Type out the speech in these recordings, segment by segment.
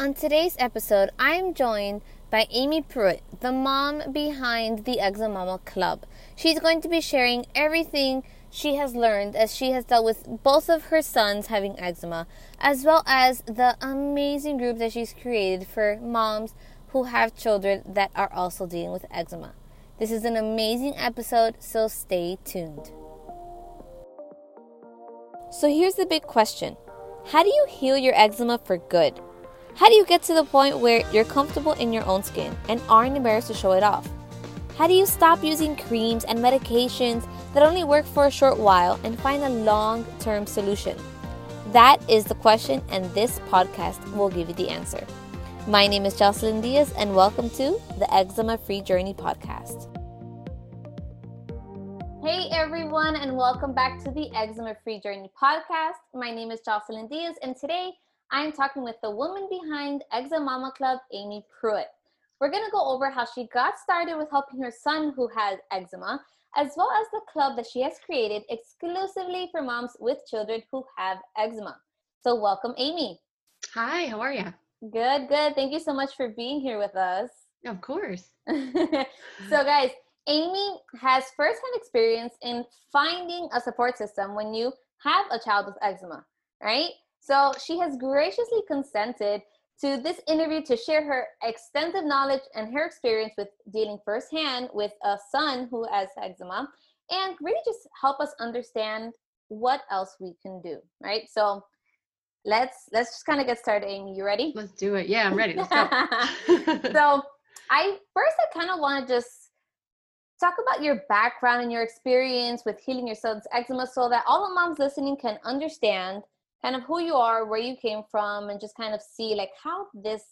On today's episode, I'm joined by Amy Pruitt, the mom behind the Eczema Mama Club. She's going to be sharing everything she has learned as she has dealt with both of her sons having eczema, as well as the amazing group that she's created for moms who have children that are also dealing with eczema. This is an amazing episode, so stay tuned. So here's the big question How do you heal your eczema for good? How do you get to the point where you're comfortable in your own skin and aren't embarrassed to show it off? How do you stop using creams and medications that only work for a short while and find a long term solution? That is the question, and this podcast will give you the answer. My name is Jocelyn Diaz, and welcome to the Eczema Free Journey podcast. Hey everyone, and welcome back to the Eczema Free Journey podcast. My name is Jocelyn Diaz, and today I'm talking with the woman behind Eczema Mama Club, Amy Pruitt. We're going to go over how she got started with helping her son who has eczema, as well as the club that she has created exclusively for moms with children who have eczema. So, welcome, Amy. Hi, how are you? Good, good. Thank you so much for being here with us. Of course. so, guys, Amy has firsthand experience in finding a support system when you have a child with eczema, right? So she has graciously consented to this interview to share her extensive knowledge and her experience with dealing firsthand with a son who has eczema and really just help us understand what else we can do, right? So let's let's just kind of get started. Amy, you ready? Let's do it. Yeah, I'm ready. Let's go. so I first I kind of want to just talk about your background and your experience with healing your son's eczema so that all the moms listening can understand kind of who you are, where you came from, and just kind of see like how this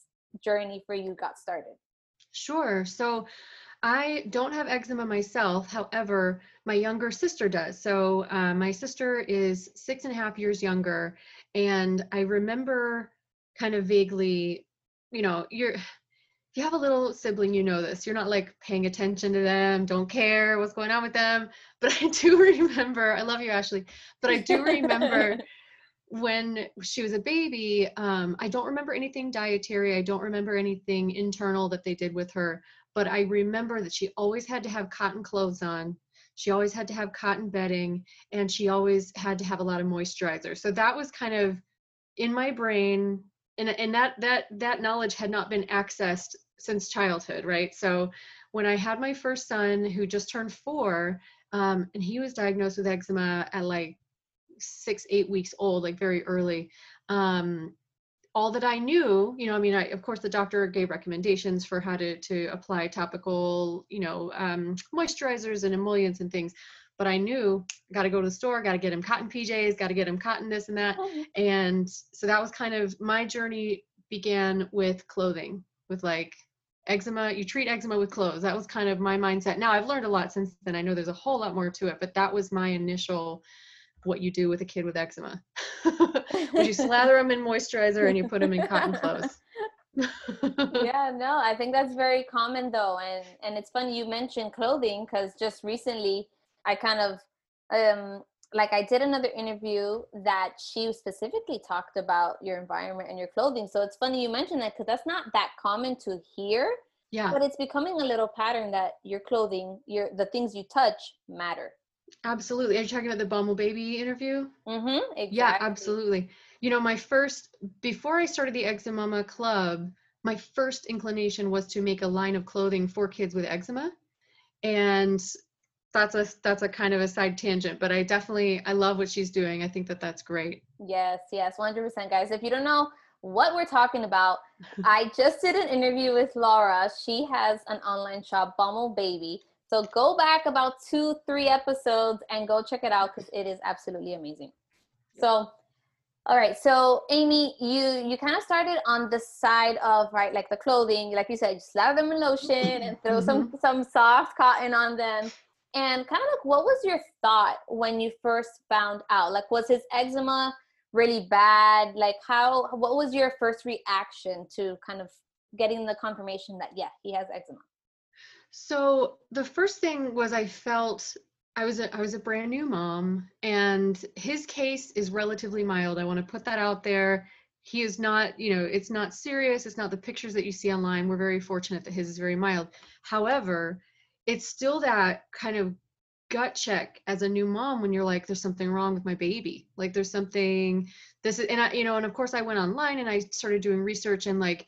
journey for you got started. Sure. So I don't have eczema myself. However, my younger sister does. So uh, my sister is six and a half years younger. And I remember kind of vaguely, you know, you're, if you have a little sibling, you know this. You're not like paying attention to them, don't care what's going on with them. But I do remember, I love you, Ashley, but I do remember when she was a baby, um, I don't remember anything dietary. I don't remember anything internal that they did with her, but I remember that she always had to have cotton clothes on. She always had to have cotton bedding, and she always had to have a lot of moisturizer. So that was kind of in my brain, and and that that that knowledge had not been accessed since childhood, right? So when I had my first son, who just turned four, um, and he was diagnosed with eczema at like six eight weeks old like very early. Um, all that i knew you know i mean I, of course the doctor gave recommendations for how to to apply topical you know um, moisturizers and emollients and things but i knew got to go to the store got to get him cotton pjs got to get him cotton this and that. Mm-hmm. and so that was kind of my journey began with clothing with like eczema you treat eczema with clothes. That was kind of my mindset. Now i've learned a lot since then. I know there's a whole lot more to it but that was my initial what you do with a kid with eczema. Would you slather them in moisturizer and you put them in cotton clothes? yeah, no, I think that's very common though, and and it's funny you mentioned clothing because just recently I kind of um like I did another interview that she specifically talked about your environment and your clothing. So it's funny you mentioned that because that's not that common to hear. Yeah. But it's becoming a little pattern that your clothing, your the things you touch matter. Absolutely. Are you talking about the Bumble Baby interview? Mm-hmm. Exactly. Yeah, absolutely. You know, my first before I started the Eczema Mama Club, my first inclination was to make a line of clothing for kids with eczema, and that's a that's a kind of a side tangent. But I definitely I love what she's doing. I think that that's great. Yes, yes, one hundred percent, guys. If you don't know what we're talking about, I just did an interview with Laura. She has an online shop, Bumble Baby so go back about two, three episodes and go check it out because it is absolutely amazing. So, all right. So Amy, you you kind of started on the side of right, like the clothing, like you said, you slather them in lotion and throw some mm-hmm. some soft cotton on them. And kind of like, what was your thought when you first found out? Like, was his eczema really bad? Like, how? What was your first reaction to kind of getting the confirmation that yeah, he has eczema? So the first thing was I felt I was a, I was a brand new mom, and his case is relatively mild. I want to put that out there. he is not you know it's not serious it's not the pictures that you see online we're very fortunate that his is very mild however it's still that kind of gut check as a new mom when you're like there's something wrong with my baby like there's something this is and i you know and of course i went online and i started doing research and like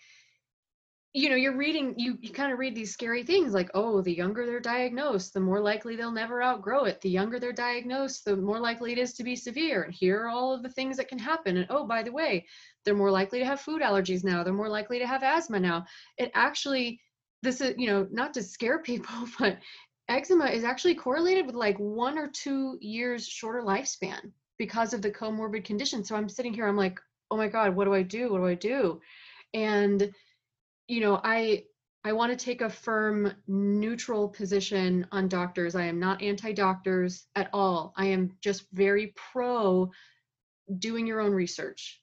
you know you're reading you you kind of read these scary things like oh the younger they're diagnosed the more likely they'll never outgrow it. The younger they're diagnosed the more likely it is to be severe. And here are all of the things that can happen. And oh by the way they're more likely to have food allergies now. They're more likely to have asthma now. It actually this is you know not to scare people but eczema is actually correlated with like one or two years shorter lifespan because of the comorbid condition. So i'm sitting here i'm like oh my god what do i do? What do i do? And you know, I I want to take a firm neutral position on doctors. I am not anti-doctors at all. I am just very pro doing your own research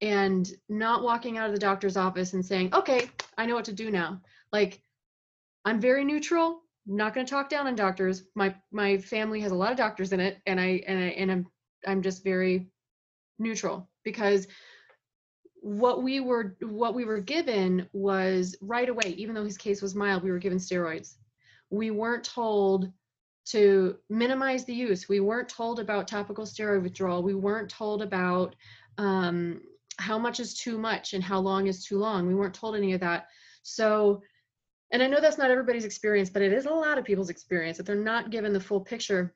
and not walking out of the doctor's office and saying, "Okay, I know what to do now." Like I'm very neutral. Not going to talk down on doctors. My my family has a lot of doctors in it and I and I and I'm I'm just very neutral because what we were what we were given was right away even though his case was mild we were given steroids. We weren't told to minimize the use. We weren't told about topical steroid withdrawal. We weren't told about um, how much is too much and how long is too long. We weren't told any of that. So and i know that's not everybody's experience but it is a lot of people's experience that they're not given the full picture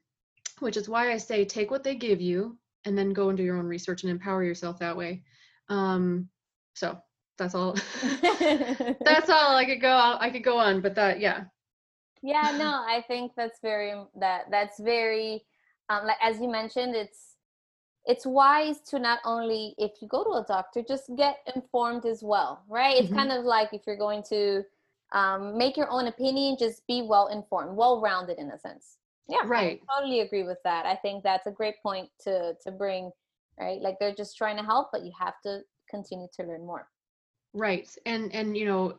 which is why i say take what they give you and then go and do your own research and empower yourself that way um, so that's all. that's all I could go. I could go on, but that, yeah. Yeah, no, I think that's very that that's very um, like as you mentioned, it's it's wise to not only if you go to a doctor, just get informed as well, right? It's mm-hmm. kind of like if you're going to um, make your own opinion, just be well informed, well rounded in a sense. Yeah, right. I totally agree with that. I think that's a great point to to bring right? Like they're just trying to help but you have to continue to learn more. Right and and you know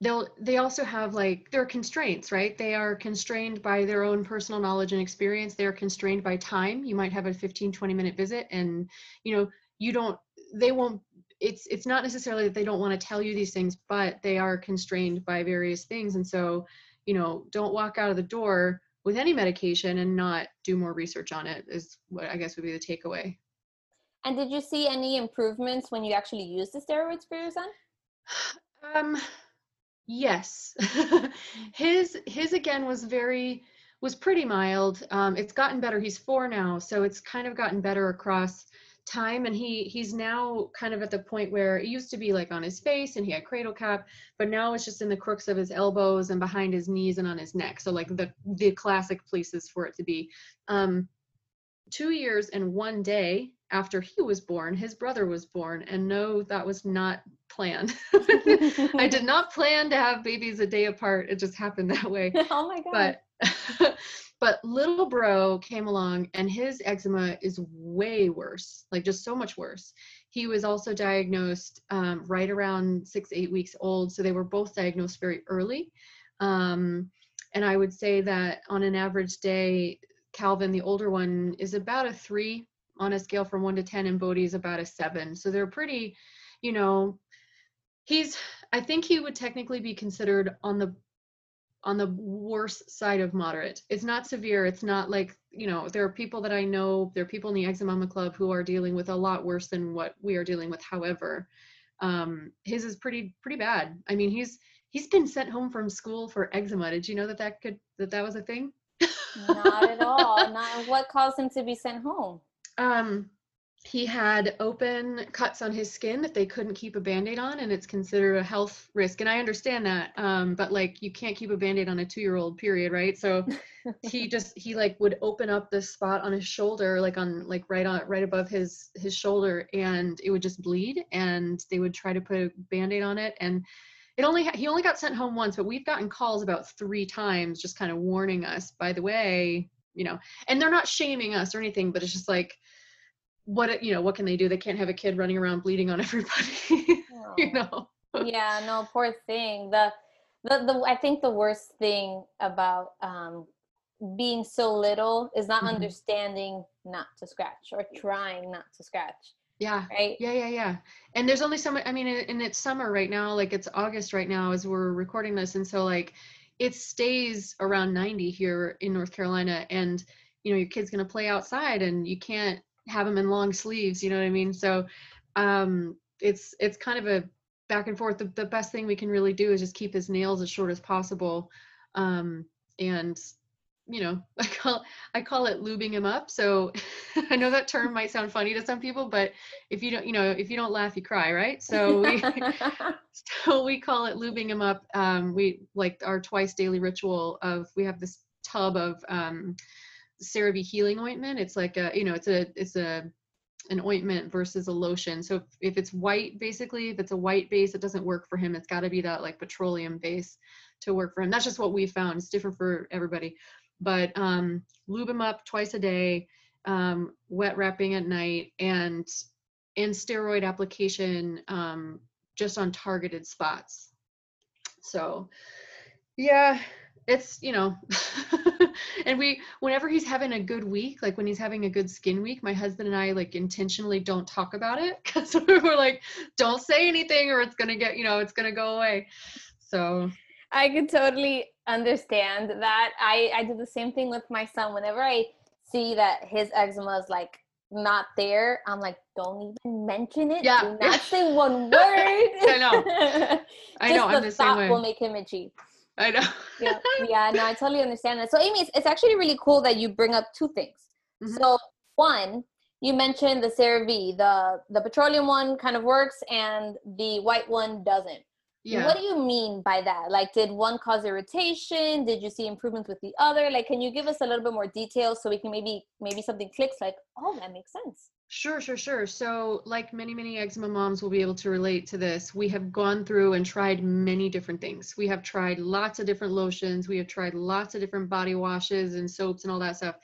they'll they also have like there are constraints right? They are constrained by their own personal knowledge and experience. They're constrained by time. You might have a 15 20 minute visit and you know you don't they won't it's it's not necessarily that they don't want to tell you these things but they are constrained by various things. And so you know don't walk out of the door with any medication and not do more research on it is what i guess would be the takeaway and did you see any improvements when you actually used the steroids for your son? Um, yes. his his again was very was pretty mild. Um, it's gotten better. He's four now, so it's kind of gotten better across time and he he's now kind of at the point where it used to be like on his face and he had cradle cap but now it's just in the crooks of his elbows and behind his knees and on his neck so like the the classic places for it to be um two years and one day after he was born, his brother was born. And no, that was not planned. I did not plan to have babies a day apart. It just happened that way. Oh my God. But but little bro came along and his eczema is way worse, like just so much worse. He was also diagnosed um, right around six, eight weeks old. So they were both diagnosed very early. Um, and I would say that on an average day, Calvin, the older one, is about a three on a scale from one to 10, and Bodhi is about a seven. So they're pretty, you know, he's, I think he would technically be considered on the on the worse side of moderate. It's not severe. It's not like, you know, there are people that I know, there are people in the Eczema Club who are dealing with a lot worse than what we are dealing with. However, um, his is pretty, pretty bad. I mean, he's, he's been sent home from school for eczema. Did you know that that could, that that was a thing? Not at all. Not what caused him to be sent home. Um, he had open cuts on his skin that they couldn't keep a band-aid on and it's considered a health risk and i understand that um, but like you can't keep a band-aid on a two-year-old period right? So he just he like would open up this spot on his shoulder like on like right on right above his his shoulder and it would just bleed and they would try to put a band-aid on it and it only he only got sent home once but we've gotten calls about three times just kind of warning us by the way you know and they're not shaming us or anything but it's just like what you know what can they do they can't have a kid running around bleeding on everybody you know yeah no poor thing the, the the i think the worst thing about um being so little is not mm-hmm. understanding not to scratch or trying not to scratch Yeah. Right. Yeah, yeah, yeah. And there's only so much. I mean, and it's summer right now. Like it's August right now as we're recording this, and so like it stays around 90 here in North Carolina, and you know your kid's gonna play outside, and you can't have them in long sleeves. You know what I mean? So um, it's it's kind of a back and forth. The, the best thing we can really do is just keep his nails as short as possible, um, and you know, I call I call it lubing him up. So I know that term might sound funny to some people, but if you don't, you know, if you don't laugh, you cry, right? So we so we call it lubing him up. Um, we like our twice daily ritual of we have this tub of um, CeraVe healing ointment. It's like a you know, it's a it's a an ointment versus a lotion. So if, if it's white, basically, if it's a white base, it doesn't work for him. It's got to be that like petroleum base to work for him. That's just what we found. It's different for everybody but um, lube them up twice a day, um, wet wrapping at night, and and steroid application um, just on targeted spots. So, yeah, it's you know, and we whenever he's having a good week, like when he's having a good skin week, my husband and I like intentionally don't talk about it because we're like, don't say anything or it's gonna get you know it's gonna go away. So I could totally understand that. I I do the same thing with my son. Whenever I see that his eczema is like not there, I'm like, don't even mention it. Yeah. Do not say one word. I know. I know. The the thought will make him itchy. I know. Yeah, yeah. No, I totally understand that. So, Amy, it's, it's actually really cool that you bring up two things. Mhm. So, one, you mentioned the CeraVe, the the petroleum one kind of works, and the white one doesn't. Yeah. What do you mean by that? Like, did one cause irritation? Did you see improvements with the other? Like, can you give us a little bit more detail so we can maybe maybe something clicks? Like, oh, that makes sense. Sure, sure, sure. So, like many, many eczema moms will be able to relate to this, we have gone through and tried many different things. We have tried lots of different lotions, we have tried lots of different body washes and soaps and all that stuff.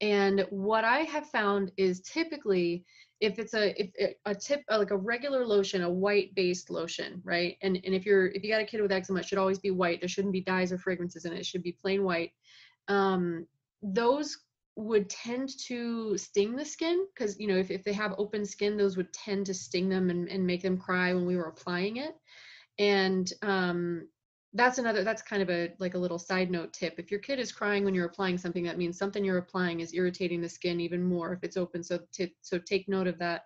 And what I have found is typically if it's a if a tip uh, like a regular lotion, a white based lotion, right? And and if you're if you got a kid with eczema, it should always be white. There shouldn't be dyes or fragrances in it. It should be plain white. Um, those would tend to sting the skin because you know if, if they have open skin those would tend to sting them and, and make them cry when we were applying it and um, that's another that's kind of a like a little side note tip. If your kid is crying when you're applying something that means something you're applying is irritating the skin even more if it's open. So t- so take note of that.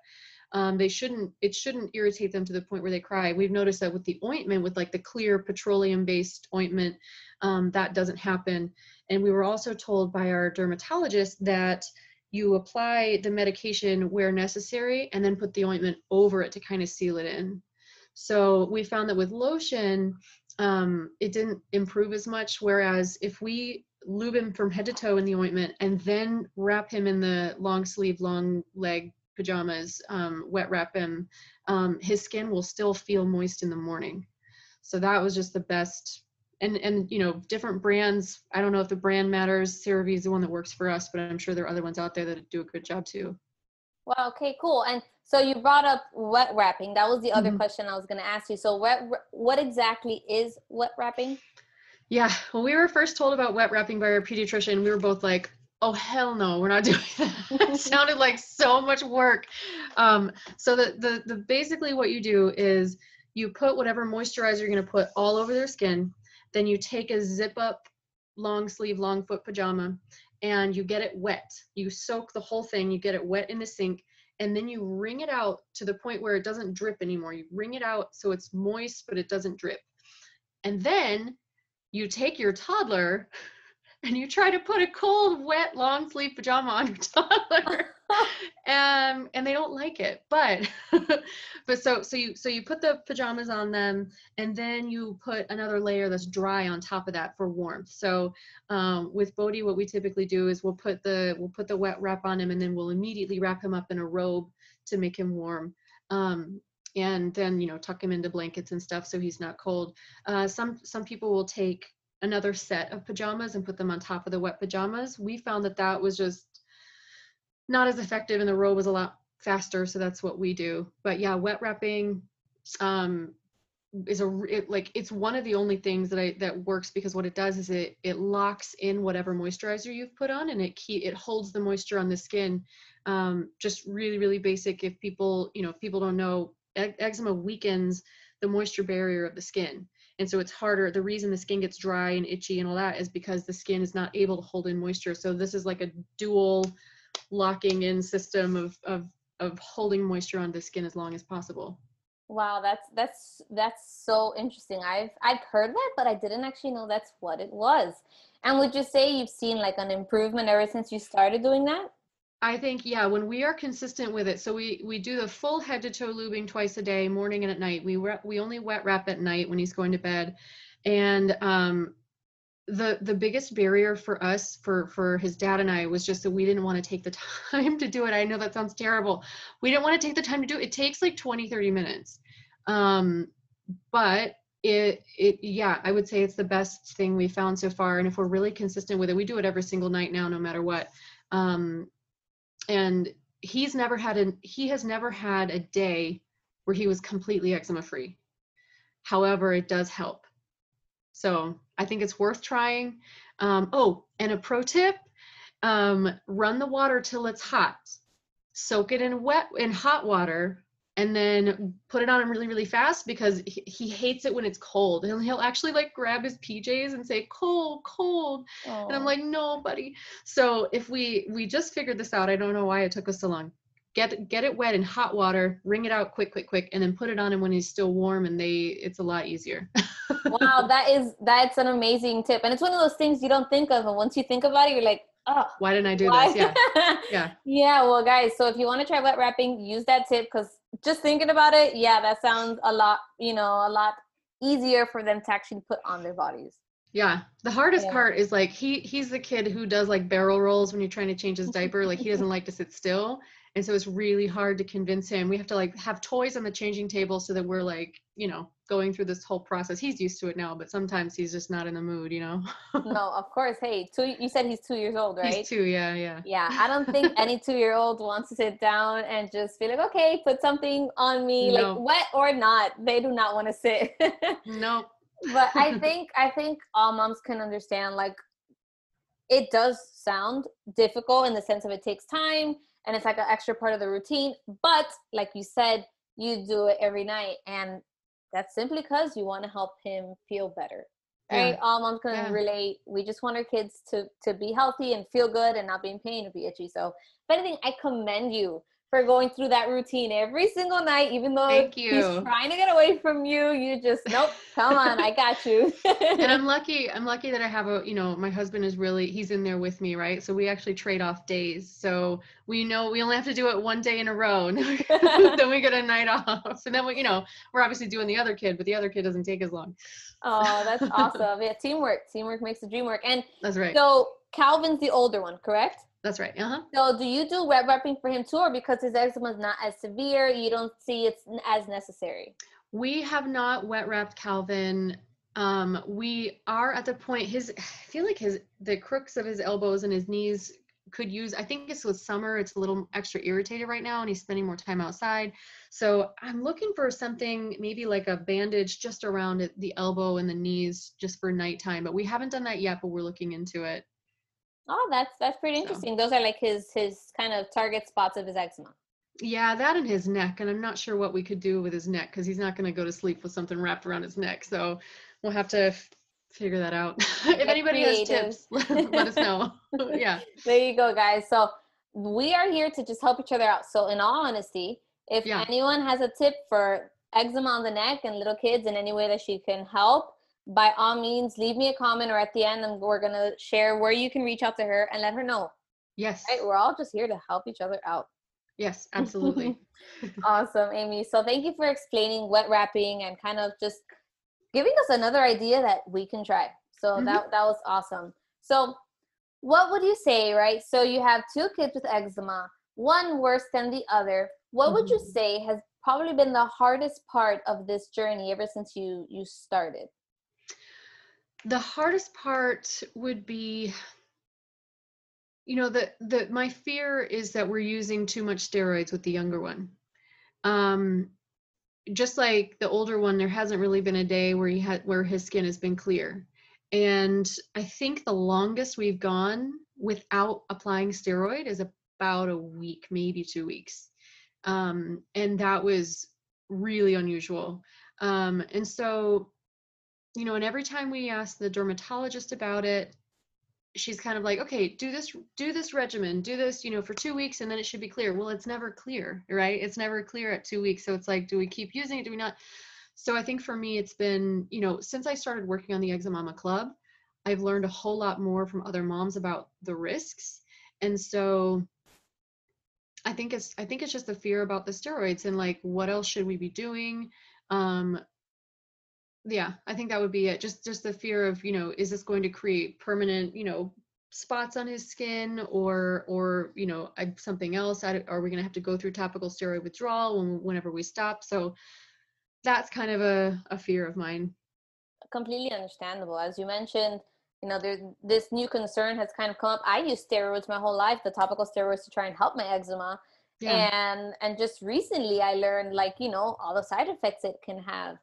Um, they shouldn't it shouldn't irritate them to the point where they cry. We've noticed that with the ointment with like the clear petroleum based ointment um, that doesn't happen. And we were also told by our dermatologist that you apply the medication where necessary and then put the ointment over it to kind of seal it in. So we found that with lotion, um, it didn't improve as much. Whereas if we lube him from head to toe in the ointment and then wrap him in the long sleeve, long leg pajamas, um, wet wrap him, um, his skin will still feel moist in the morning. So that was just the best and and you know different brands i don't know if the brand matters CeraVe is the one that works for us but i'm sure there are other ones out there that do a good job too Wow. Okay. Cool. And so you brought up wet wrapping. That was the other Mhm. question I was going to ask you. So, wet, what exactly is wet wrapping? yeah when we were first told about wet wrapping by our pediatrician we were both like oh hell no we're not doing that it sounded like so much work um, so the, the the basically what you do is you put whatever moisturizer you're going to put all over their skin then you take a zip up long sleeve long foot pajama and you get it wet. You soak the whole thing you get it wet in the sink and then you wring it out to the point where it doesn't drip anymore. You wring it out so it's moist but it doesn't drip. And then you take your toddler and you try to put a cold wet long sleeve pajama on your toddler. Um, and they don't like it but but so so you so you put the pajamas on them and then you put another layer that's dry on top of that for warmth. So um, with bodhi what we typically do is we'll put the we'll put the wet wrap on him and then we'll immediately wrap him up in a robe to make him warm. Um, and then you know tuck him into blankets and stuff so he's not cold. Uh, some some people will take another set of pajamas and put them on top of the wet pajamas we found that that was just not as effective and the robe was a lot faster so that's what we do but yeah wet wrapping um is a it, like it's one of the only things that I that works because what it does is it it locks in whatever moisturizer you've put on and it key it holds the moisture on the skin. Um, just really really basic. If people you know if people don't know, eczema weakens the moisture barrier of the skin, and so it's harder. The reason the skin gets dry and itchy and all that is because the skin is not able to hold in moisture. So this is like a dual locking in system of of of holding moisture on the skin as long as possible. Wow, that's that's that's so interesting. I've I've heard that, but I didn't actually know that's what it was. And would you say you've seen like an improvement ever since you started doing that? I think yeah, when we are consistent with it, so we we do the full head to toe lubing twice a day, morning and at night. We we only wet wrap at night when he's going to bed, and um, the the biggest barrier for us for for his dad and I was just that we didn't want to take the time to do it. I know that sounds terrible. We didn't want to take the time to do it. It takes like 20 30 minutes. Um but it it yeah, I would say it's the best thing we found so far and if we're really consistent with it, we do it every single night now no matter what. Um and he's never had an he has never had a day where he was completely eczema free. However, it does help so I think it's worth trying. Um, oh, and a pro tip, um, run the water till it's hot. Soak it in wet in hot water and then put it on him really really fast because he, he hates it when it's cold. And he'll actually like grab his pjs and say cold cold. Aww. and i'm like no buddy. So if we we just figured this out i don't know why it took us so long. Get get it wet in hot water wring it out quick quick quick and then put it on him when he's still warm and they it's a lot easier. Wow that is that's an amazing tip. And it's one of those things you don't think of and once you think about it you're like oh why didn't i do why? this? Yeah. Yeah. Yeah well guys so if you want to try wet wrapping use that tip because just thinking about it yeah that sounds a lot you know a lot easier for them to actually put on their bodies yeah the hardest yeah. part is like he he's the kid who does like barrel rolls when you're trying to change his diaper like he doesn't like to sit still and so it's really hard to convince him. We have to like have toys on the changing table so that we're like you know going through this whole process. He's used to it now but sometimes he's just not in the mood you know? No of course. Hey two you said he's two years old right? he's two yeah yeah. Yeah i don't think any two year old wants to sit down and just be like okay put something on me no. like wet or not. They do not want to sit. No but i think i think all moms can understand like it does sound difficult in the sense of it takes time and it's like an extra part of the routine. But like you said, you do it every night, and that's simply because you want to help him feel better. Right? Yeah. All moms can yeah. relate. We just want our kids to to be healthy and feel good and not be in pain or be itchy. So if anything, I commend you for going through that routine every single night, even though Thank you. he's trying to get away from you. You just nope, come on, I got you. and I'm lucky. I'm lucky that I have a you know my husband is really he's in there with me, right? So we actually trade off days. So we know we only have to do it one day in a row. then we get a night off. So then we you know we're obviously doing the other kid, but the other kid doesn't take as long. Oh, that's awesome. Yeah, teamwork. Teamwork makes the dream work. And that's right. So Calvin's the older one, correct? That's right. Uh-huh. So do you do wet wrapping for him too, or because his eczema is not as severe, you don't see it's as necessary? We have not wet wrapped Calvin. Um, we are at the point his I feel like his the crooks of his elbows and his knees could use i think it's with summer it's a little extra irritated right now and he's spending more time outside so i'm looking for something maybe like a bandage just around the elbow and the knees just for nighttime but we haven't done that yet but we're looking into it Oh, that's that's pretty interesting. So. Those are like his his kind of target spots of his eczema. Yeah, that and his neck, and I'm not sure what we could do with his neck because he's not going to go to sleep with something wrapped around his neck. So we'll have to f- figure that out. if anybody creative. has tips, let us know. yeah. There you go, guys. So we are here to just help each other out. So in all honesty, if yeah. anyone has a tip for eczema on the neck and little kids in any way that she can help, by all means, leave me a comment or at the end, and we're going to share where you can reach out to her and let her know. Yes. Right? We're all just here to help each other out. Yes, absolutely. awesome, Amy. So thank you for explaining wet wrapping and kind of just giving us another idea that we can try. So mm-hmm. that that was awesome. So what would you say, right? So you have two kids with eczema, one worse than the other. What mm-hmm. would you mm-hmm. say has probably been the hardest part of this journey ever since you you started? The hardest part would be you know the the my fear is that we're using too much steroids with the younger one um just like the older one, there hasn't really been a day where he had where his skin has been clear. And I think the longest we've gone without applying steroid is about a week, maybe two weeks. Um, and that was really unusual. Um, and so, you know, and every time we ask the dermatologist about it, she's kind of like okay do this do this regimen do this you know for two weeks and then it should be clear. Well it's never clear right? It's never clear at two weeks so it's like do we keep using it do we not? So i think for me it's been you know since i started working on the eczema club i've learned a whole lot more from other moms about the risks and so i think it's i think it's just the fear about the steroids and like what else should we be doing? Um yeah i think that would be it just just the fear of you know is this going to create permanent you know spots on his skin or or you know something else? Are we going to have to go through topical steroid withdrawal when, whenever we stop? So that's kind of a, a fear of mine. Completely understandable. As you mentioned you know there's this new concern has kind of come up. I used steroids my whole life the topical steroids to try and help my eczema. Yeah. and and just recently i learned like you know all the side effects it can have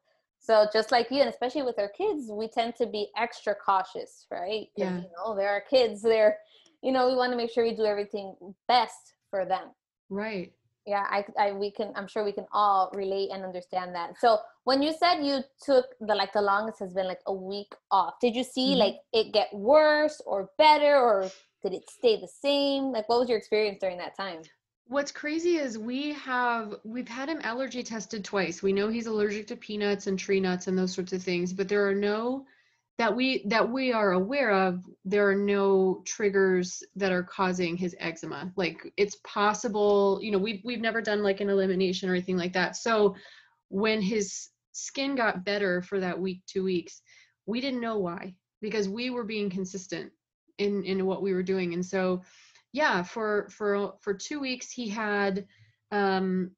so just like you, and especially with our kids, we tend to be extra cautious, right? Yeah. You know, there are kids. They're, you know, we want to make sure we do everything best for them. Right. Yeah, I, I, we can. I'm sure we can all relate and understand that. So when you said you took the like the longest has been like a week off, did you see mm-hmm. like it get worse or better, or did it stay the same? Like, what was your experience during that time? What's crazy is we have we've had him allergy tested twice. We know he's allergic to peanuts and tree nuts and those sorts of things, but there are no that we that we are aware of there are no triggers that are causing his eczema. Like it's possible you know we've, we've never done like an elimination or anything like that. So when his skin got better for that week two weeks we didn't know why because we were being consistent in in what we were doing. And so yeah, for for for two weeks he had um,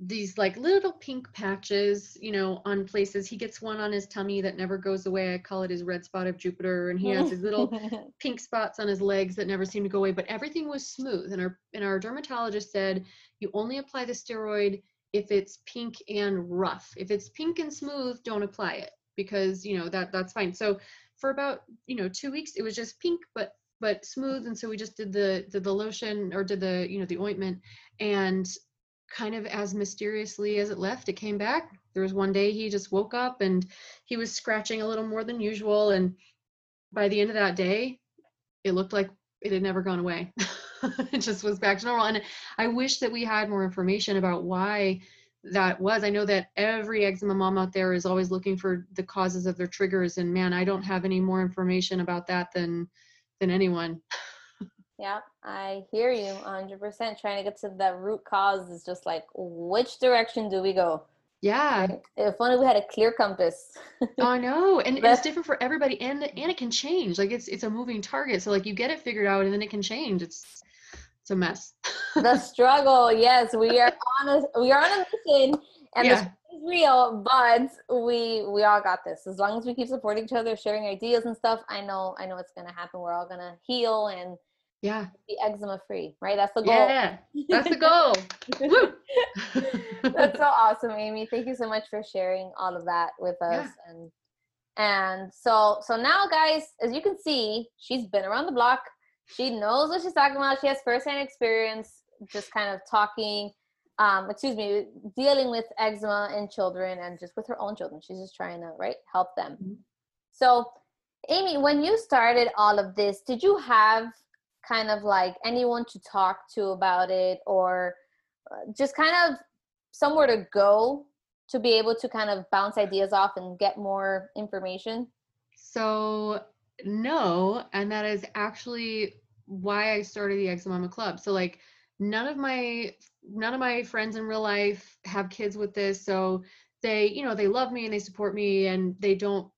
these like little pink patches, you know, on places. He gets one on his tummy that never goes away. I call it his red spot of Jupiter, and he has these little pink spots on his legs that never seem to go away. But everything was smooth, and our and our dermatologist said you only apply the steroid if it's pink and rough. If it's pink and smooth, don't apply it because you know that that's fine. So for about you know two weeks, it was just pink, but but smooth and so we just did the the lotion or did the you know the ointment and kind of as mysteriously as it left it came back. There was one day he just woke up and he was scratching a little more than usual and by the end of that day it looked like it had never gone away. It just was back to normal and i wish that we had more information about why that was. I know that every eczema mom out there is always looking for the causes of their triggers and man i don't have any more information about that than than anyone. yeah, I hear you 100%. Trying to get to the root cause is just like, which direction do we go? Yeah. If only we had a clear compass. Oh, I know. And it's different for everybody and and it can change. Like it's it's a moving target. So like you get it figured out and then it can change. It's it's a mess. the struggle. Yes, we are on a we are on a mission and yeah real, but we we all got this. As long as we keep supporting each other, sharing ideas and stuff, I know I know it's gonna happen. We're all gonna heal and yeah, be eczema free, right? That's the goal. Yeah, that's the goal. that's so awesome, Amy. Thank you so much for sharing all of that with us. Yeah. And and so so now, guys, as you can see, she's been around the block. She knows what she's talking about. She has firsthand experience, just kind of talking um, excuse me, dealing with eczema in children and just with her own children. She's just trying to, right, help them. Mm-hmm. So, Amy, when you started all of this, did you have kind of like anyone to talk to about it or uh, just kind of somewhere to go to be able to kind of bounce ideas off and get more information? So, no, and that is actually why I started the Eczema Club. So, like, none of my none of my friends in real life have kids with this so they you know they love me and they support me and they don't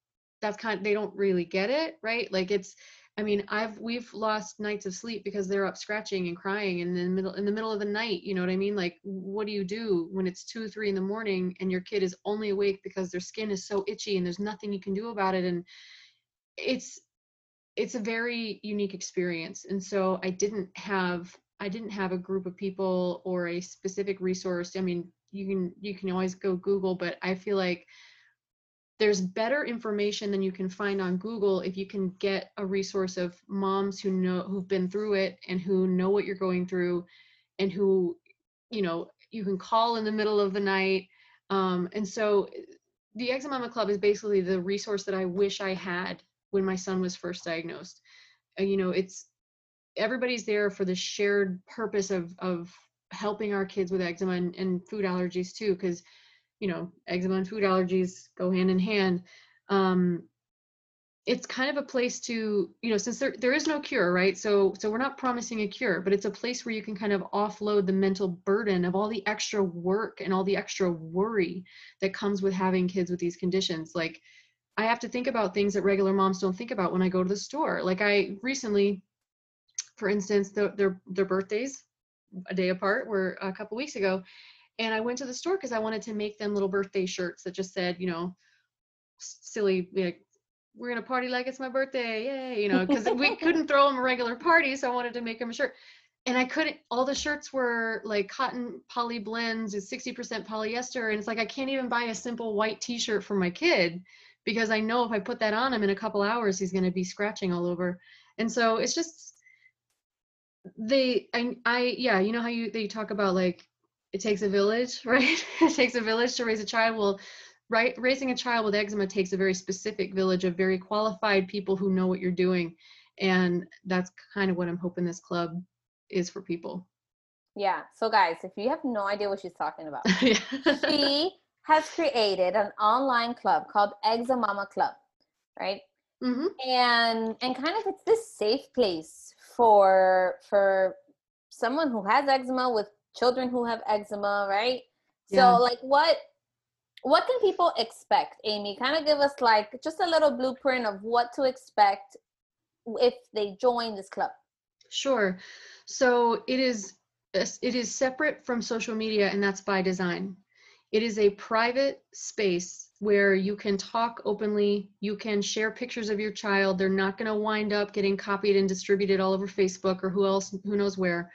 that's kind of, they don't really get it right? Like it's i mean i've we've lost nights of sleep because they're up scratching and crying in the middle in the middle of the night you know what i mean? Like what do you do when it's two three in the morning and your kid is only awake because their skin is so itchy and there's nothing you can do about it? And it's it's a very unique experience and so i didn't have I didn't have a group of people or a specific resource. I mean, you can you can always go google but i feel like there's better information than you can find on google if you can get a resource of moms who know who've been through it and who know what you're going through and who you know you can call in the middle of the night um, and so the Eczemama Club is basically the resource that I wish I had when my son was first diagnosed. Uh, you know, it's everybody's there for the shared purpose of of helping our kids with eczema and, and food allergies too, because you know, eczema and food allergies go hand in hand. Um, it's kind of a place to you know since there, there is no cure right? So so we're not promising a cure but it's a place where you can kind of offload the mental burden of all the extra work and all the extra worry that comes with having kids with these conditions. Like i have to think about things that regular moms don't think about when i go to the store. Like i recently for instance the, their their birthdays a day apart were a couple weeks ago and i went to the store because i wanted to make them little birthday shirts that just said you know silly like we're gonna party like it's my birthday, yay! You know, because we couldn't throw them a regular party, so I wanted to make them a shirt. And I couldn't. All the shirts were like cotton poly blends, sixty percent polyester, and it's like I can't even buy a simple white T-shirt for my kid because I know if I put that on him in a couple hours, he's gonna be scratching all over. And so it's just they. I. I. Yeah. You know how you they talk about like it takes a village, right? it takes a village to raise a child. Well, right raising a child with eczema takes a very specific village of very qualified people who know what you're doing and that's kind of what i'm hoping this club is for people yeah so guys if you have no idea what she's talking about she has created an online club called Eczemama Club, right? Mm-hmm. And and kind of it's this safe place for for someone who has eczema with children who have eczema, right? Yeah. So like what what can people expect amy kind of give us like just a little blueprint of what to expect if they join this club sure so it is it is separate from social media and that's by design it is a private space where you can talk openly you can share pictures of your child they're not going to wind up getting copied and distributed all over facebook or who else who knows where.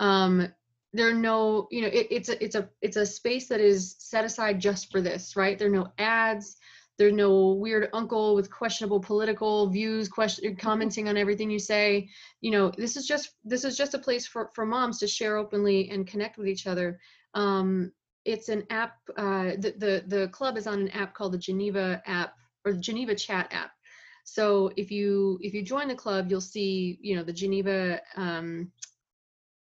Um, there are no you know it, it's a it's a it's a space that is set aside just for this right? There are no ads there's no weird uncle with questionable political views question mm-hmm. commenting on everything you say. You know this is just this is just a place for for moms to share openly and connect with each other. Um it's an app uh the the, the club is on an app called the geneva app or the geneva chat app. So if you if you join the club you'll see you know the geneva um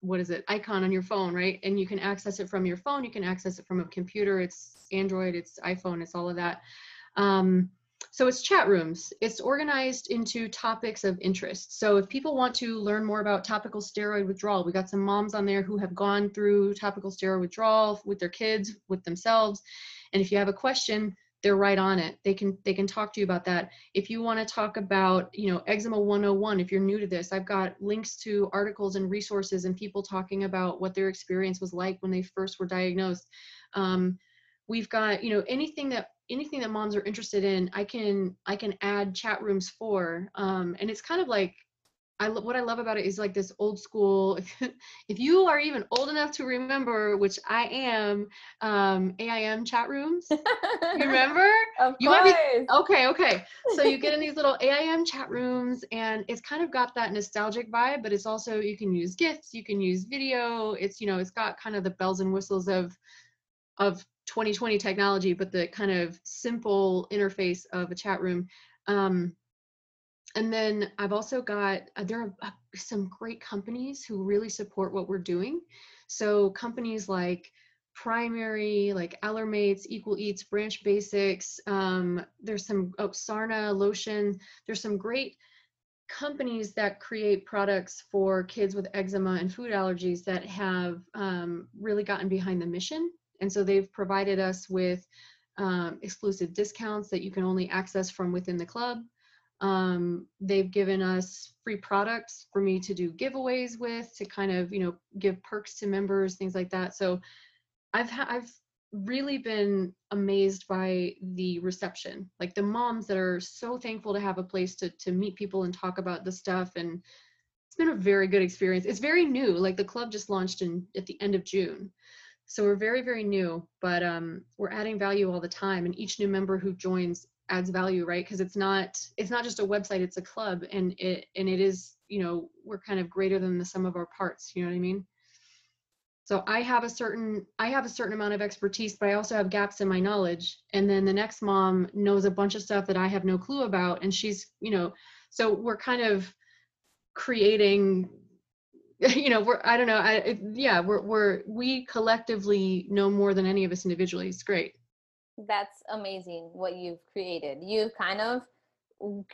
what is it icon on your phone right? And you can access it from your phone you can access it from a computer it's android it's iphone it's all of that. Um, so it's chat rooms. It's organized into topics of interest. So if people want to learn more about topical steroid withdrawal we got some moms on there who have gone through topical steroid withdrawal with their kids with themselves. And if you have a question they're right on it. They can they can talk to you about that. If you want to talk about you know eczema 101 if you're new to this i've got links to articles and resources and people talking about what their experience was like when they first were diagnosed. Um, we've got you know anything that anything that moms are interested in i can i can add chat rooms for um, and it's kind of like I what I love about it is like this old school. If, you are even old enough to remember, which I am, um, AIM chat rooms. you remember? of you course. Be, okay, okay. So you get in these little AIM chat rooms, and it's kind of got that nostalgic vibe, but it's also you can use GIFs, you can use video. It's you know it's got kind of the bells and whistles of of 2020 technology, but the kind of simple interface of a chat room. Um, and then I've also got uh, there are uh, some great companies who really support what we're doing. So companies like Primary, like Allermates, Equal Eats, Branch Basics. Um, there's some oh, Sarna Lotion. There's some great companies that create products for kids with eczema and food allergies that have um, really gotten behind the mission. And so they've provided us with um, exclusive discounts that you can only access from within the club. Um, they've given us free products for me to do giveaways with to kind of, you know, give perks to members, things like that. So I've I've really been amazed by the reception. Like the moms that are so thankful to have a place to to meet people and talk about the stuff and it's been a very good experience. It's very new. Like the club just launched in at the end of June. So we're very, very new, but um, we're adding value all the time. And each new member who joins adds value, right? Because it's not it's not just a website; it's a club, and it and it is you know we're kind of greater than the sum of our parts. You know what I mean? So I have a certain I have a certain amount of expertise, but I also have gaps in my knowledge. And then the next mom knows a bunch of stuff that I have no clue about, and she's you know so we're kind of creating you know we're i don't know I, yeah we're we're we collectively know more than any of us individually. It's great. That's amazing what you've created. You've kind of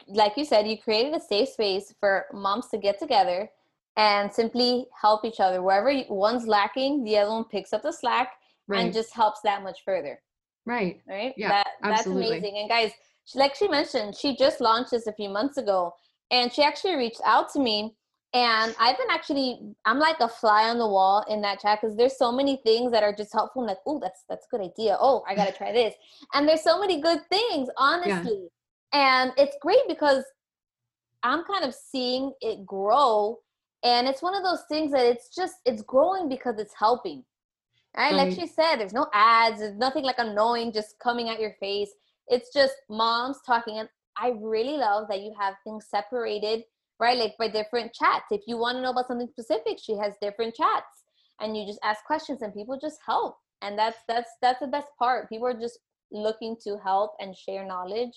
like you said you created a safe space for moms to get together and simply help each other. Wherever one's lacking the other one picks up the slack right. and just helps that much further. Right. Right? Yeah that, that's absolutely. amazing. And guys like she mentioned she just launched this a few months ago and she actually reached out to me and I've been actually, I'm like a fly on the wall in that chat because there's so many things that are just helpful. I'm like, oh, that's that's a good idea. Oh, I gotta try this. And there's so many good things, honestly. Yeah. And it's great because I'm kind of seeing it grow. And it's one of those things that it's just it's growing because it's helping. Right? Like she said, there's no ads, there's nothing like annoying just coming at your face. It's just moms talking. And I really love that you have things separated right? Like by different chats. If you want to know about something specific, she has different chats and you just ask questions and people just help. And that's that's that's the best part. People are just looking to help and share knowledge.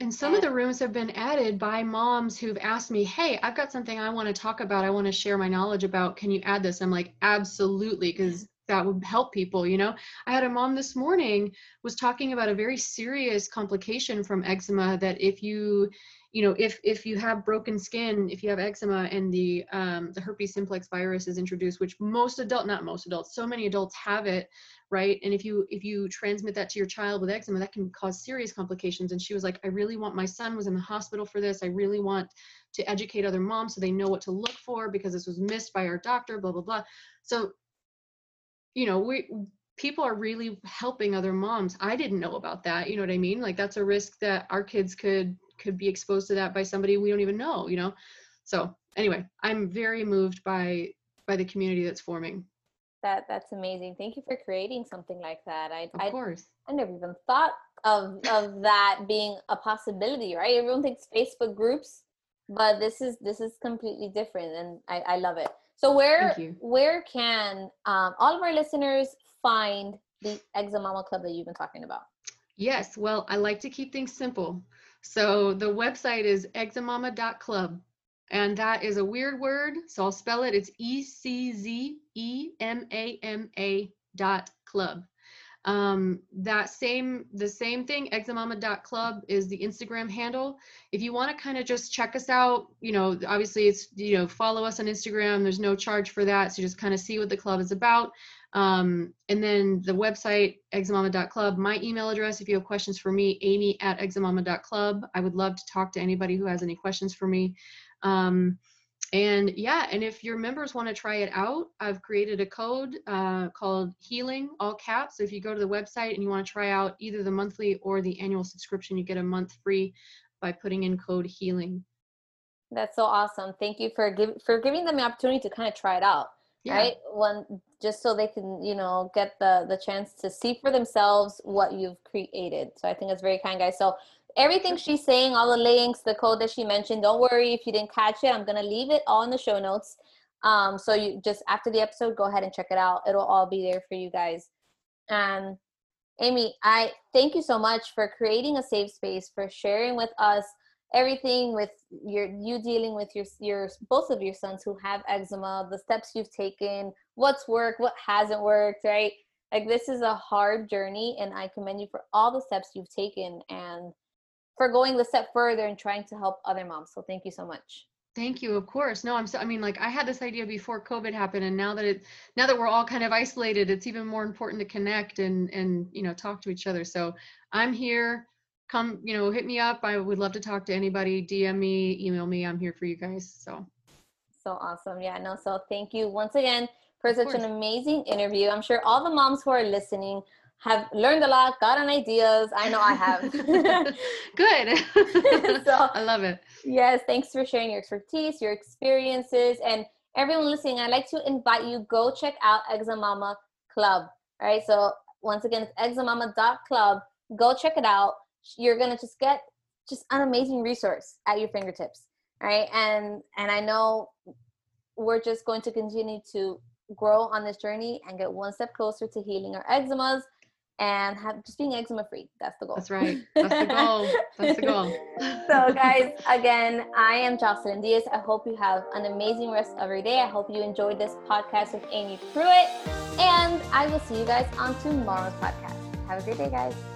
And some and, of the rooms have been added by moms who've asked me, Hey, I've got something I want to talk about. I want to share my knowledge about. Can you add this? I'm like, absolutely, because that would help people you know i had a mom this morning was talking about a very serious complication from eczema that if you you know, if if you have broken skin, if you have eczema and the um, the herpes simplex virus is introduced, which most adult, not most adults, so many adults have it, right? And if you if you transmit that to your child with eczema, that can cause serious complications. And she was like, I really want my son was in the hospital for this. I really want to educate other moms so they know what to look for because this was missed by our doctor. Blah blah blah. So, you know, we people are really helping other moms. I didn't know about that. You know what I mean? Like that's a risk that our kids could could be exposed to that by somebody we don't even know you know? So anyway i'm very moved by by the community that's forming. That that's amazing. Thank you for creating something like that. I of course. I, I never even thought of of that being a possibility right? Everyone thinks facebook groups but this is this is completely different and i i love it. So where where can um, all of our listeners find the Eczemama Club that you've been talking about? Yes, well, I like to keep things simple. So the website is eczemama.club. And that is a weird word. So I'll spell it. It's E C Z E M A M A dot club. Um, that same, the same thing, eczemama.club is the Instagram handle. If you want to kind of just check us out, you know, obviously it's, you know, follow us on Instagram. There's no charge for that. So just kind of see what the club is about. Um, and then the website, eczemama.club. My email address, if you have questions for me, amy at eczemama.club. I would love to talk to anybody who has any questions for me. Um, and yeah, and if your members want to try it out, I've created a code uh, called Healing, all caps. So if you go to the website and you want to try out either the monthly or the annual subscription, you get a month free by putting in code Healing. That's so awesome. Thank you for give, for giving them the opportunity to kind of try it out yeah. right? One just so they can you know get the the chance to see for themselves what you've created. So i think it's very kind guys. So everything she's saying all the links the code that she mentioned don't worry if you didn't catch it i'm to leave it all in the show notes. Um so you just after the episode go ahead and check it out. It'll all be there for you guys. And amy i thank you so much for creating a safe space for sharing with us everything with your you dealing with your your both of your sons who have eczema the steps you've taken what's worked what hasn't worked right? Like this is a hard journey and i commend you for all the steps you've taken and for going the step further and trying to help other moms. So thank you so much. Thank you of course. No i'm so i mean like i had this idea before covid happened and now that it now that we're all kind of isolated it's even more important to connect and and you know talk to each other. So i'm here come, you know, hit me up. I would love to talk to anybody. DM me, email me. I'm here for you guys. So, so awesome. Yeah, no. So thank you once again for such an amazing interview. I'm sure all the moms who are listening have learned a lot, gotten ideas. I know I have. Good. so I love it. Yes, thanks for sharing your expertise, your experiences, and everyone listening. I'd like to invite you go check out Eczemama Club. All right. So once again, it's eczemama.club. Go check it out. You're gonna just get just an amazing resource at your fingertips. Right. And and I know we're just going to continue to grow on this journey and get one step closer to healing our eczemas and have just being eczema free. That's the goal. That's right. That's the goal. That's the goal. so, guys, again, I am Jocelyn Diaz. I hope you have an amazing rest of your day. I hope you enjoyed this podcast with Amy Pruitt. And I will see you guys on tomorrow's podcast. Have a great day, guys.